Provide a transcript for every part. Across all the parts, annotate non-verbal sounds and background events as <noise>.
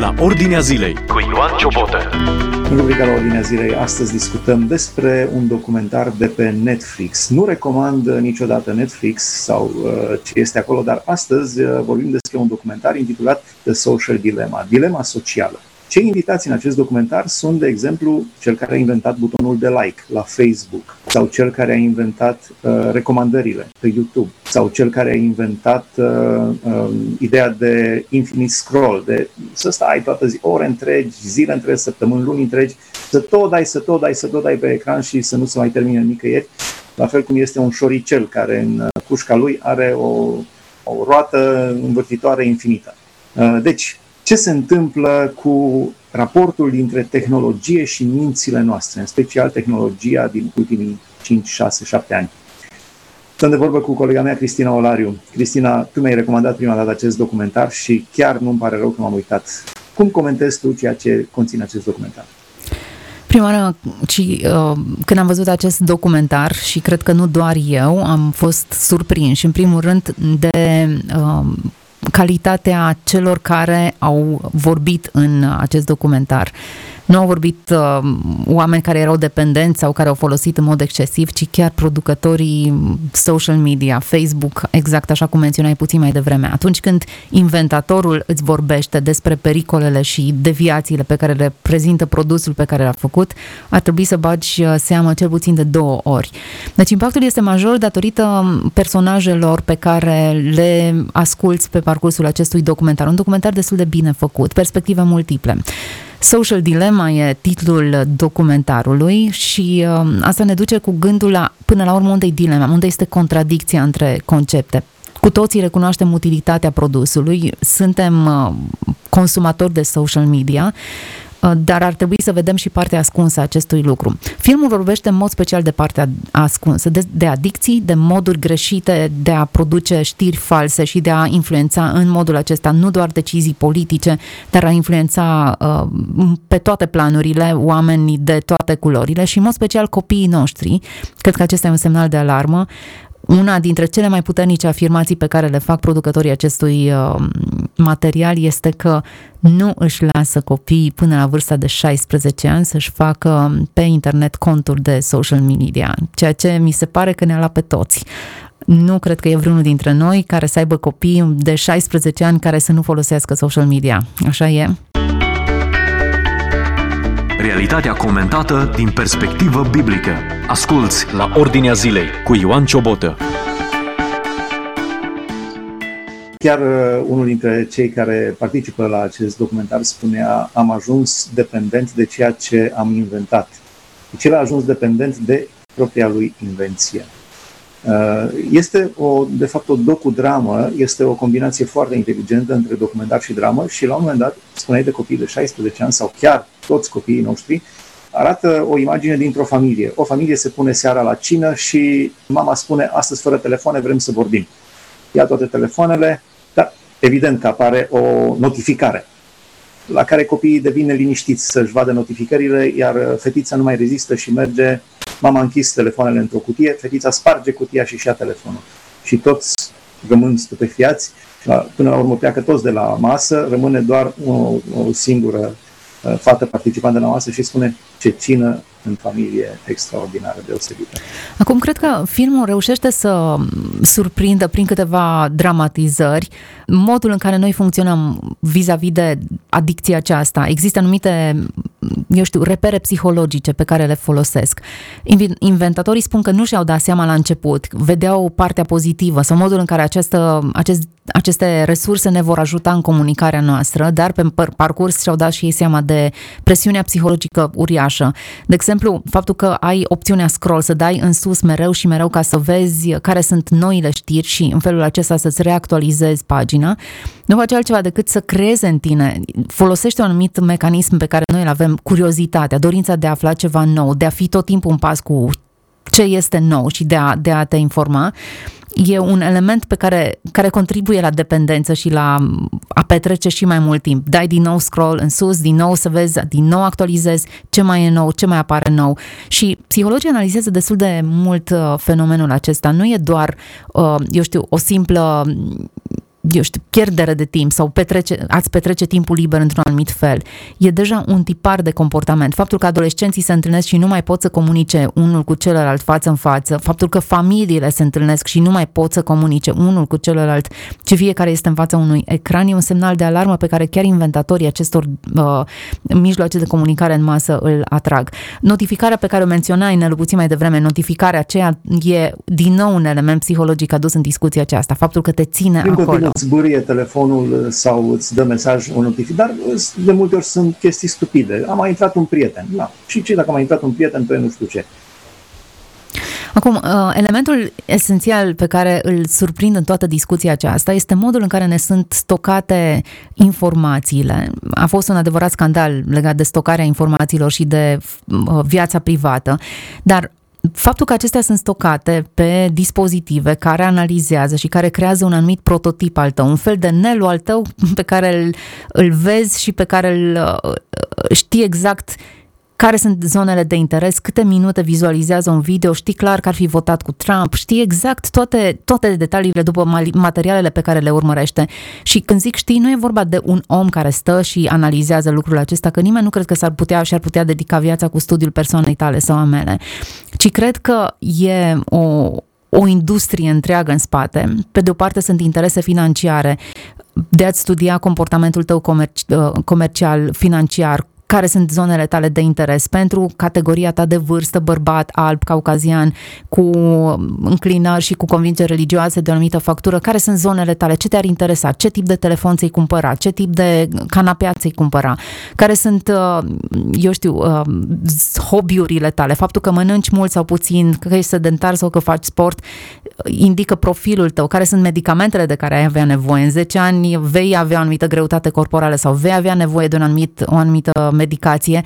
la Ordinea Zilei cu Ioan Ciobotă. În rubrica la Ordinea Zilei, astăzi discutăm despre un documentar de pe Netflix. Nu recomand niciodată Netflix sau uh, ce este acolo, dar astăzi uh, vorbim despre un documentar intitulat The Social Dilemma, dilema socială. Cei invitați în acest documentar sunt, de exemplu, cel care a inventat butonul de like la Facebook sau cel care a inventat uh, recomandările pe YouTube sau cel care a inventat uh, uh, ideea de infinite scroll, de să stai toată zi, ore întregi, zile întregi, săptămâni, luni întregi, să tot dai, să tot dai, să tot dai pe ecran și să nu se mai termine nicăieri, la fel cum este un șoricel care în uh, cușca lui are o, o roată învârtitoare infinită. Uh, deci, ce se întâmplă cu raportul dintre tehnologie și mințile noastre, în special tehnologia din ultimii 5, 6, 7 ani. Sunt de vorbă cu colega mea, Cristina Olariu. Cristina, tu mi-ai recomandat prima dată acest documentar și chiar nu-mi pare rău că m-am uitat. Cum comentezi tu ceea ce conține acest documentar? Prima oară, ci, uh, când am văzut acest documentar și cred că nu doar eu, am fost surprins în primul rând de uh, calitatea celor care au vorbit în acest documentar. Nu au vorbit uh, oameni care erau dependenți sau care au folosit în mod excesiv, ci chiar producătorii social media, Facebook, exact așa cum menționai puțin mai devreme. Atunci când inventatorul îți vorbește despre pericolele și deviațiile pe care le prezintă produsul pe care l-a făcut, ar trebui să bagi uh, seamă cel puțin de două ori. Deci impactul este major datorită personajelor pe care le asculți pe parcursul acestui documentar. Un documentar destul de bine făcut, perspective multiple. Social Dilemma e titlul documentarului și uh, asta ne duce cu gândul la, până la urmă, unde e dilema, unde este contradicția între concepte. Cu toții recunoaștem utilitatea produsului, suntem uh, consumatori de social media, Uh, dar ar trebui să vedem și partea ascunsă a acestui lucru. Filmul vorbește în mod special de partea ascunsă, de, de adicții, de moduri greșite de a produce știri false și de a influența în modul acesta nu doar decizii politice, dar a influența uh, pe toate planurile oamenii de toate culorile și în mod special copiii noștri. Cred că acesta e un semnal de alarmă una dintre cele mai puternice afirmații pe care le fac producătorii acestui uh, material este că nu își lasă copiii până la vârsta de 16 ani să-și facă pe internet conturi de social media, ceea ce mi se pare că ne-a luat pe toți. Nu cred că e vreunul dintre noi care să aibă copii de 16 ani care să nu folosească social media. Așa e? Realitatea comentată din perspectivă biblică. Asculți la Ordinea Zilei cu Ioan Ciobotă. Chiar uh, unul dintre cei care participă la acest documentar spunea am ajuns dependent de ceea ce am inventat. Deci el a ajuns dependent de propria lui invenție. Uh, este, o, de fapt, o docudramă, este o combinație foarte inteligentă între documentar și dramă și la un moment dat, spuneai de copii de 16 ani sau chiar toți copiii noștri, arată o imagine dintr-o familie. O familie se pune seara la cină și mama spune, astăzi fără telefoane vrem să vorbim. Ia toate telefoanele, dar evident că apare o notificare la care copiii devin liniștiți să-și vadă notificările, iar fetița nu mai rezistă și merge Mama a închis telefoanele într-o cutie, fetița sparge cutia și și-a telefonul. Și toți rămân stupefiați, până la urmă pleacă toți de la masă, rămâne doar o, o singură uh, fată participantă la masă și spune ce cină în familie extraordinară, deosebită. Acum, cred că filmul reușește să surprindă prin câteva dramatizări modul în care noi funcționăm vis-a-vis de adicția aceasta. Există anumite eu știu, repere psihologice pe care le folosesc. Inventatorii spun că nu și-au dat seama la început, vedeau partea pozitivă sau modul în care această, acest, aceste resurse ne vor ajuta în comunicarea noastră, dar pe parcurs și-au dat și ei seama de presiunea psihologică uriașă. De exemplu, faptul că ai opțiunea scroll, să dai în sus mereu și mereu ca să vezi care sunt noile știri și în felul acesta să-ți reactualizezi pagina, nu face altceva decât să creeze în tine, folosește un anumit mecanism pe care noi îl avem, curiozitatea, dorința de a afla ceva nou, de a fi tot timpul în pas cu ce este nou și de a, de a te informa, e un element pe care, care contribuie la dependență și la a petrece și mai mult timp. Dai din nou scroll în sus, din nou să vezi, din nou actualizezi ce mai e nou, ce mai apare nou. Și psihologii analizează destul de mult uh, fenomenul acesta. Nu e doar, uh, eu știu, o simplă eu știu, pierdere de timp sau petrece, ați petrece timpul liber într-un anumit fel. E deja un tipar de comportament. Faptul că adolescenții se întâlnesc și nu mai pot să comunice unul cu celălalt față în față, faptul că familiile se întâlnesc și nu mai pot să comunice unul cu celălalt, ci fiecare este în fața unui ecran, e un semnal de alarmă pe care chiar inventatorii acestor uh, mijloace de comunicare în masă îl atrag. Notificarea pe care o menționai, Nelu, puțin mai devreme, notificarea aceea e din nou un element psihologic adus în discuția aceasta. Faptul că te ține Din acolo îți zburie telefonul sau îți dă mesaj o notificare, dar de multe ori sunt chestii stupide. A mai intrat un prieten. Da. Și ce dacă a mai intrat un prieten pe nu știu ce? Acum, uh, elementul esențial pe care îl surprind în toată discuția aceasta este modul în care ne sunt stocate informațiile. A fost un adevărat scandal legat de stocarea informațiilor și de uh, viața privată, dar faptul că acestea sunt stocate pe dispozitive care analizează și care creează un anumit prototip al tău, un fel de nelu al tău <laughs> pe care îl, îl vezi și pe care îl uh, știi exact care sunt zonele de interes, câte minute vizualizează un video, știi clar că ar fi votat cu Trump, știi exact toate, toate detaliile după materialele pe care le urmărește. Și când zic știi, nu e vorba de un om care stă și analizează lucrul acesta, că nimeni nu cred că s-ar putea și ar putea dedica viața cu studiul persoanei tale sau a mele, ci cred că e o, o industrie întreagă în spate. Pe de o parte sunt interese financiare de a-ți studia comportamentul tău comerci, uh, comercial, financiar, care sunt zonele tale de interes? Pentru categoria ta de vârstă, bărbat, alb, caucazian, cu înclinări și cu convingeri religioase de o anumită factură, care sunt zonele tale, ce te-ar interesa, ce tip de telefon ți-ai cumpăra, ce tip de canapea ți-ai cumpăra, care sunt, uh, eu știu, uh, hobby-urile tale, faptul că mănânci mult sau puțin, că ești sedentar sau că faci sport, indică profilul tău, care sunt medicamentele de care ai avea nevoie. În 10 ani vei avea o anumită greutate corporală sau vei avea nevoie de un anumit, o anumită medicație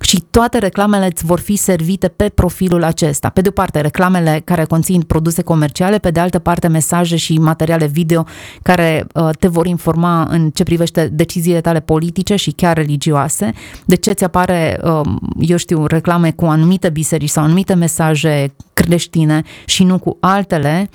și toate reclamele îți vor fi servite pe profilul acesta. Pe de o parte, reclamele care conțin produse comerciale, pe de altă parte, mesaje și materiale video care uh, te vor informa în ce privește deciziile tale politice și chiar religioase, de ce ți apare, uh, eu știu, reclame cu anumite biserici sau anumite mesaje creștine și nu cu altele,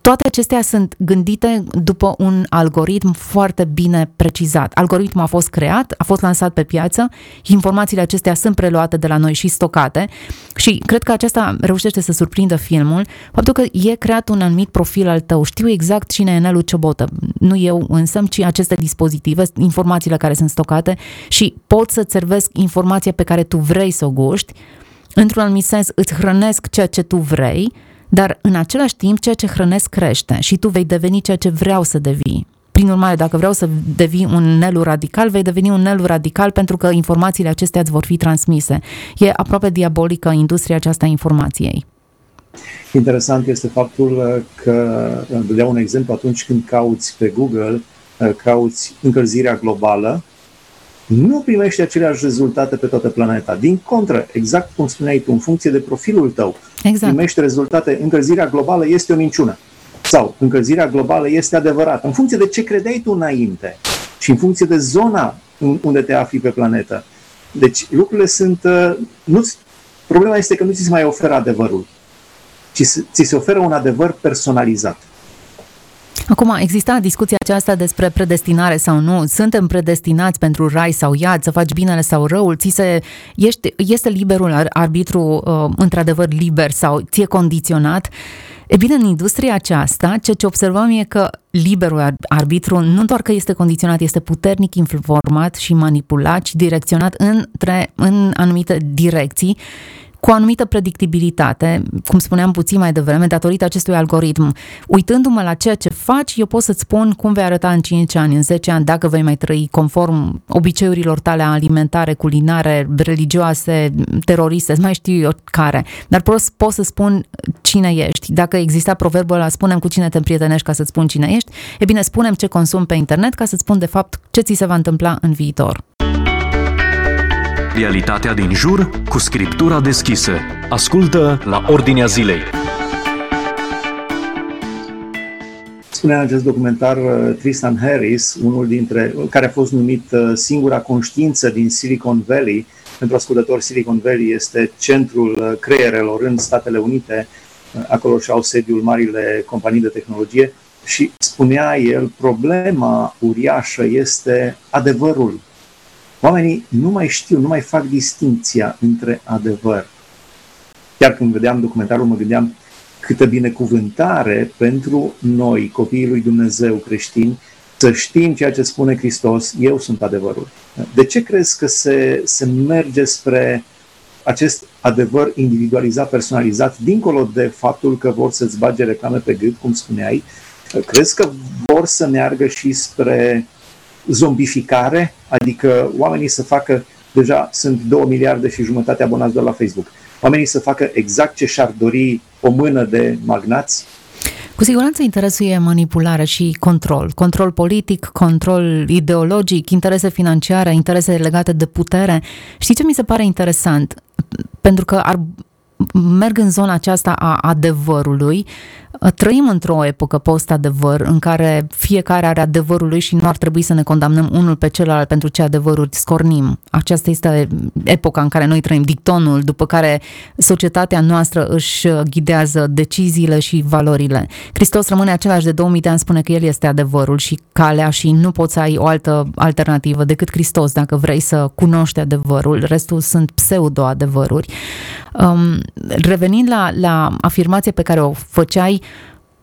toate acestea sunt gândite după un algoritm foarte bine precizat. Algoritmul a fost creat, a fost lansat pe piață, informațiile acestea sunt preluate de la noi și stocate și cred că acesta reușește să surprindă filmul, faptul că e creat un anumit profil al tău. Știu exact cine e Nelu Ciobotă, nu eu însă, ci aceste dispozitive, informațiile care sunt stocate și pot să-ți servesc informația pe care tu vrei să o guști, într-un anumit sens îți hrănesc ceea ce tu vrei, dar în același timp ceea ce hrănesc crește și tu vei deveni ceea ce vreau să devii. Prin urmare, dacă vreau să devii un nelu radical, vei deveni un nelu radical pentru că informațiile acestea îți vor fi transmise. E aproape diabolică industria aceasta a informației. Interesant este faptul că, îmi dau un exemplu, atunci când cauți pe Google, cauți încălzirea globală, nu primești aceleași rezultate pe toată planeta. Din contră, exact cum spuneai tu, în funcție de profilul tău, exact. primești rezultate. Încălzirea globală este o minciună. Sau încălzirea globală este adevărată. În funcție de ce credeai tu înainte și în funcție de zona unde te afli pe planetă. Deci lucrurile sunt... Uh, nu, problema este că nu ți se mai oferă adevărul, ci ți se oferă un adevăr personalizat. Acum, exista discuția aceasta despre predestinare sau nu. Suntem predestinați pentru rai sau iad, să faci binele sau răul? Ți se, ești, este liberul arbitru uh, într-adevăr liber sau ți-e condiționat? E bine, în industria aceasta, ceea ce observăm e că liberul arbitru nu doar că este condiționat, este puternic informat și manipulat și direcționat între, în anumite direcții cu o anumită predictibilitate, cum spuneam puțin mai devreme, datorită acestui algoritm. Uitându-mă la ceea ce faci, eu pot să-ți spun cum vei arăta în 5 ani, în 10 ani, dacă vei mai trăi conform obiceiurilor tale alimentare, culinare, religioase, teroriste, mai știu eu care. Dar pot, pot să spun cine ești. Dacă exista proverbul ăla, spunem cu cine te împrietenești ca să-ți spun cine ești, e bine, spunem ce consum pe internet ca să-ți spun de fapt ce ți se va întâmpla în viitor. Realitatea din jur cu scriptura deschisă. Ascultă la Ordinea Zilei. Spunea în acest documentar uh, Tristan Harris, unul dintre care a fost numit uh, singura conștiință din Silicon Valley. Pentru ascultători, Silicon Valley este centrul uh, creierelor în Statele Unite. Acolo și-au sediul marile companii de tehnologie. și spunea el, problema uriașă este adevărul. Oamenii nu mai știu, nu mai fac distinția între adevăr. Chiar când vedeam documentarul, mă gândeam câtă binecuvântare pentru noi, copiii lui Dumnezeu creștini, să știm ceea ce spune Hristos, eu sunt adevărul. De ce crezi că se, se merge spre acest adevăr individualizat, personalizat, dincolo de faptul că vor să-ți bage reclame pe gât, cum spuneai, crezi că vor să meargă și spre zombificare, adică oamenii să facă, deja sunt 2 miliarde și jumătate abonați de la Facebook, oamenii să facă exact ce și-ar dori o mână de magnați, cu siguranță interesul e manipulare și control. Control politic, control ideologic, interese financiare, interese legate de putere. Știi ce mi se pare interesant? Pentru că ar merg în zona aceasta a adevărului, trăim într-o epocă post-adevăr în care fiecare are adevărul lui și nu ar trebui să ne condamnăm unul pe celălalt pentru ce adevăruri scornim. Aceasta este epoca în care noi trăim, dictonul, după care societatea noastră își ghidează deciziile și valorile. Hristos rămâne același de 2000 de ani, spune că El este adevărul și calea și nu poți să ai o altă alternativă decât Hristos dacă vrei să cunoști adevărul. Restul sunt pseudo-adevăruri. Um, revenind la, la afirmația pe care o făceai,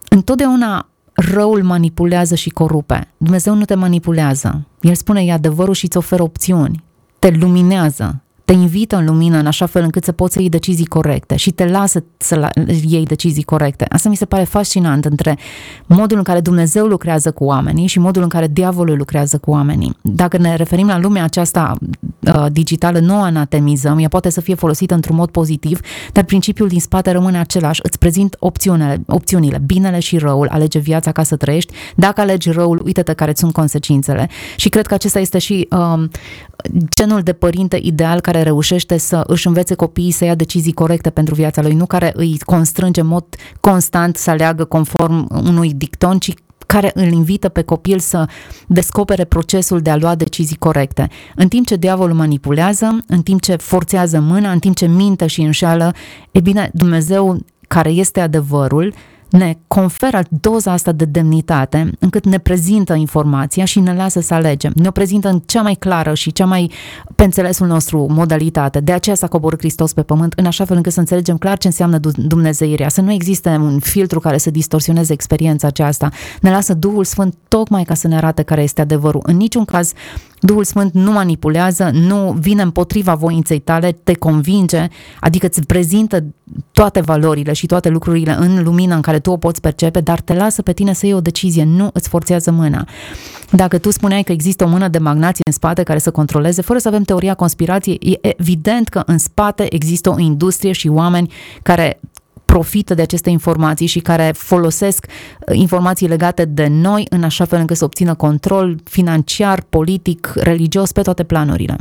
întotdeauna răul manipulează și corupe. Dumnezeu nu te manipulează. El spune e adevărul și îți oferă opțiuni. Te luminează, te invită în lumină în așa fel încât să poți să iei decizii corecte și te lasă să iei decizii corecte. Asta mi se pare fascinant între modul în care Dumnezeu lucrează cu oamenii și modul în care diavolul lucrează cu oamenii. Dacă ne referim la lumea aceasta uh, digitală, nu o anatemizăm, ea poate să fie folosită într-un mod pozitiv, dar principiul din spate rămâne același. Îți prezint opțiunile, opțiunile binele și răul, alege viața ca să trăiești. Dacă alegi răul, uite-te care sunt consecințele. Și cred că acesta este și uh, genul de părinte ideal care reușește să își învețe copiii să ia decizii corecte pentru viața lui, nu care îi constrânge în mod constant să aleagă conform unui dicton, ci care îl invită pe copil să descopere procesul de a lua decizii corecte. În timp ce diavolul manipulează, în timp ce forțează mâna, în timp ce minte și înșeală, e bine, Dumnezeu care este adevărul, ne conferă doza asta de demnitate încât ne prezintă informația și ne lasă să alegem. Ne o prezintă în cea mai clară și cea mai pe înțelesul nostru modalitate. De aceea s-a coborât Hristos pe pământ în așa fel încât să înțelegem clar ce înseamnă Dumnezeirea, să nu existe un filtru care să distorsioneze experiența aceasta. Ne lasă Duhul Sfânt tocmai ca să ne arate care este adevărul. În niciun caz Duhul Sfânt nu manipulează, nu vine împotriva voinței tale, te convinge, adică îți prezintă toate valorile și toate lucrurile în lumina în care tu o poți percepe, dar te lasă pe tine să iei o decizie, nu îți forțează mâna. Dacă tu spuneai că există o mână de magnație în spate care să controleze, fără să avem teoria conspirației, e evident că în spate există o industrie și oameni care profită de aceste informații și care folosesc uh, informații legate de noi în așa fel încât să obțină control financiar, politic, religios pe toate planurile.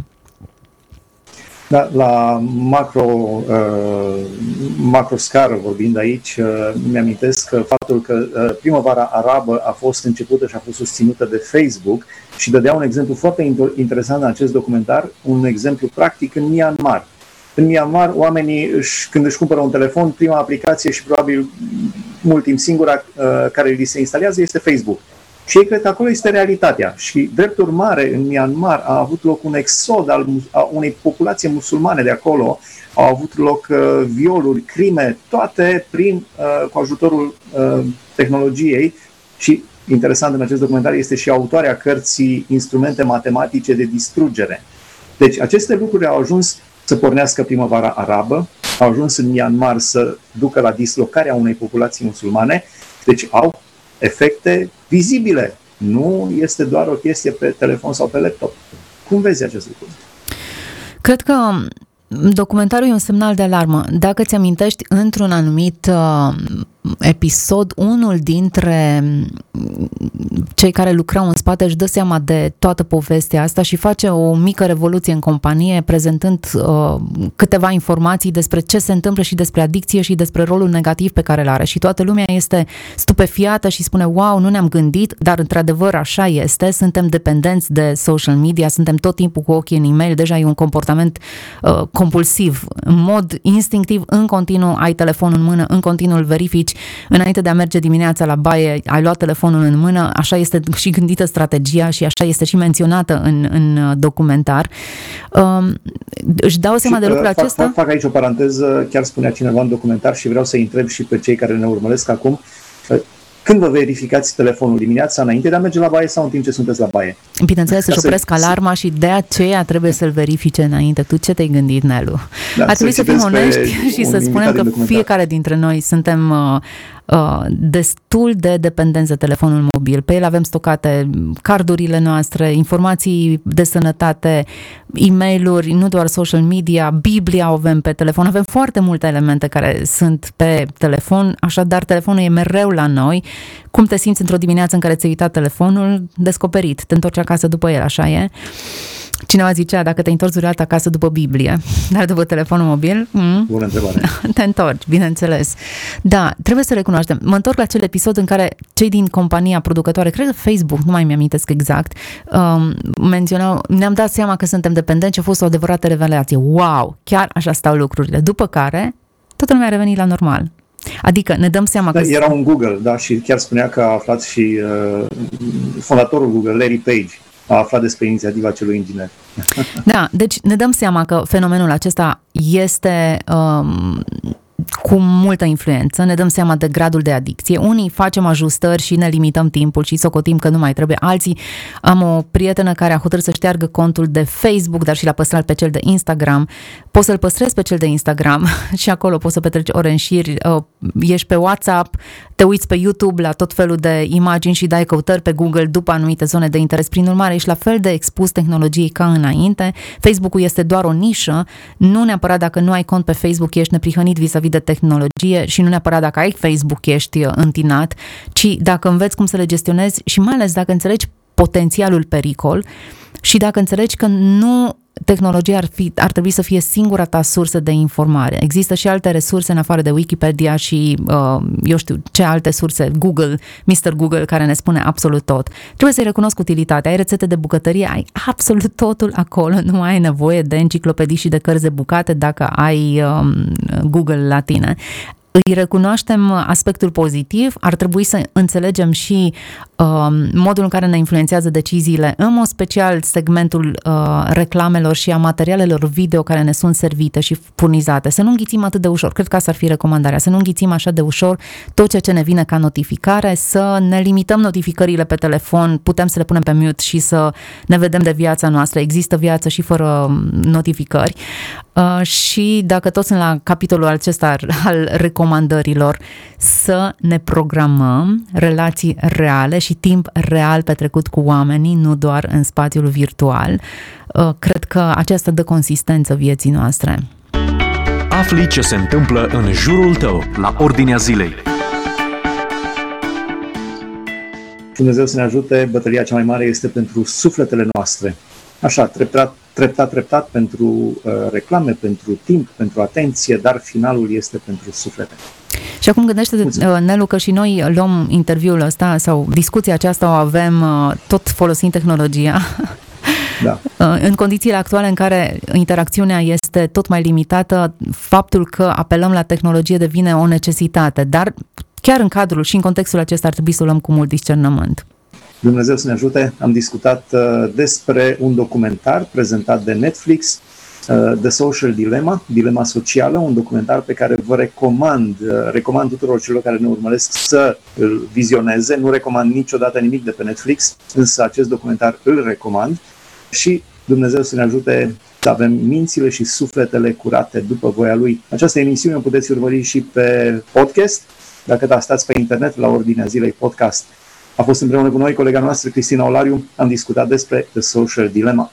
Da, la macro, uh, macro scară vorbind aici, uh, mi-amintesc că faptul că uh, primăvara arabă a fost începută și a fost susținută de Facebook și dădea un exemplu foarte interesant în acest documentar, un exemplu practic în Myanmar. În Myanmar, oamenii, își, când își cumpără un telefon, prima aplicație și probabil mult timp singura uh, care li se instalează este Facebook. Și ei cred că acolo este realitatea. Și, drept urmare, în Myanmar a avut loc un exod al a unei populații musulmane de acolo, au avut loc uh, violuri, crime, toate prin, uh, cu ajutorul uh, tehnologiei și interesant în acest documentar este și autoarea cărții Instrumente matematice de distrugere. Deci aceste lucruri au ajuns să pornească primăvara arabă, au ajuns în Myanmar să ducă la dislocarea unei populații musulmane, deci au efecte vizibile. Nu este doar o chestie pe telefon sau pe laptop. Cum vezi acest lucru? Cred că documentarul e un semnal de alarmă. Dacă ți amintești, într-un anumit uh, episod, unul dintre cei care lucrau în spate își dă seama de toată povestea asta și face o mică revoluție în companie, prezentând uh, câteva informații despre ce se întâmplă și despre adicție și despre rolul negativ pe care îl are. Și toată lumea este stupefiată și spune, wow, nu ne-am gândit, dar într-adevăr așa este, suntem dependenți de social media, suntem tot timpul cu ochii în e-mail, deja e un comportament uh, compulsiv. În mod instinctiv, în continuu ai telefonul în mână, în continuu îl verifici înainte de a merge dimineața la baie, ai luat telefonul în mână, așa este și gândită strategia și așa este și menționată în, în documentar. Um, își dau seama și, de lucrul fac, acesta? Fac, fac aici o paranteză, chiar spunea cineva în documentar și vreau să întreb și pe cei care ne urmăresc acum. Când vă verificați telefonul dimineața înainte de a merge la baie sau în timp ce sunteți la baie? Bineînțeles, își opresc alarma și de aceea trebuie să-l verifice înainte. Tu ce te-ai gândit, Nelu? Da, Ar trebui să fim onești <laughs> și să spunem că fiecare dintre noi suntem uh, Uh, destul de dependenți de telefonul mobil. Pe el avem stocate cardurile noastre, informații de sănătate, e mail nu doar social media, Biblia o avem pe telefon, avem foarte multe elemente care sunt pe telefon, așadar telefonul e mereu la noi. Cum te simți într-o dimineață în care ți-ai uitat telefonul? Descoperit, te întorci acasă după el, așa e. Cineva zicea, dacă te întorci vreodată acasă după Biblie, <laughs> dar după telefonul mobil, mm, Bună întrebare. <laughs> te întorci, bineînțeles. Da, trebuie să recunoaștem. Mă întorc la acel episod în care cei din compania producătoare, cred că Facebook, nu mai mi-amintesc exact, um, menționau, ne-am dat seama că suntem dependenți și a fost o adevărată revelație. Wow, chiar așa stau lucrurile. După care, toată lumea a revenit la normal. Adică ne dăm seama da, că... Era un Google, da, și chiar spunea că a aflat și uh, fondatorul Google, Larry Page, a aflat despre inițiativa celui inginer. Da, deci ne dăm seama că fenomenul acesta este um, cu multă influență, ne dăm seama de gradul de adicție. Unii facem ajustări și ne limităm timpul și socotim că nu mai trebuie. Alții, am o prietenă care a hotărât să șteargă contul de Facebook, dar și l-a păstrat pe cel de Instagram. Poți să-l păstrezi pe cel de Instagram <laughs> și acolo poți să petreci ore în șir, uh, ești pe WhatsApp, te uiți pe YouTube la tot felul de imagini și dai căutări pe Google după anumite zone de interes. Prin urmare, ești la fel de expus tehnologiei ca înainte. Facebook-ul este doar o nișă, nu neapărat dacă nu ai cont pe Facebook ești neprihănit vis-a-vis de tehnologie și nu neapărat dacă ai Facebook ești uh, întinat, ci dacă înveți cum să le gestionezi și mai ales dacă înțelegi potențialul pericol și dacă înțelegi că nu tehnologia ar, fi, ar trebui să fie singura ta sursă de informare. Există și alte resurse în afară de Wikipedia și, uh, eu știu, ce alte surse, Google, Mr. Google, care ne spune absolut tot. Trebuie să-i recunosc utilitatea. Ai rețete de bucătărie, ai absolut totul acolo. Nu ai nevoie de enciclopedii și de cărți de bucate dacă ai um, Google la tine îi recunoaștem aspectul pozitiv, ar trebui să înțelegem și uh, modul în care ne influențează deciziile, în mod special segmentul uh, reclamelor și a materialelor video care ne sunt servite și furnizate. Să nu înghițim atât de ușor, cred că asta ar fi recomandarea, să nu înghițim așa de ușor tot ceea ce ne vine ca notificare, să ne limităm notificările pe telefon, putem să le punem pe mute și să ne vedem de viața noastră. Există viață și fără um, notificări. Uh, și dacă tot sunt la capitolul acesta al recomandărilor, să ne programăm relații reale și timp real petrecut cu oamenii, nu doar în spațiul virtual. Uh, cred că aceasta dă consistență vieții noastre. Afli ce se întâmplă în jurul tău, la Ordinea Zilei. Dumnezeu să ne ajute, bătălia cea mai mare este pentru sufletele noastre. Așa, treptat, treptat, treptat pentru uh, reclame, pentru timp, pentru atenție, dar finalul este pentru suflete. Și acum gândește uh, Nelu, că și noi luăm interviul ăsta sau discuția aceasta o avem uh, tot folosind tehnologia. <laughs> Da. Uh, în condițiile actuale în care interacțiunea este tot mai limitată, faptul că apelăm la tehnologie devine o necesitate, dar chiar în cadrul și în contextul acesta ar trebui să o luăm cu mult discernământ. Dumnezeu să ne ajute, am discutat uh, despre un documentar prezentat de Netflix, uh, The Social Dilemma, Dilema Socială, un documentar pe care vă recomand, uh, recomand tuturor celor care ne urmăresc să îl vizioneze. Nu recomand niciodată nimic de pe Netflix, însă acest documentar îl recomand și Dumnezeu să ne ajute să avem mințile și sufletele curate după voia Lui. Această emisiune o puteți urmări și pe podcast, dacă da, stați pe internet la Ordinea Zilei Podcast. A fost împreună cu noi colega noastră, Cristina Olariu. Am discutat despre The Social Dilemma.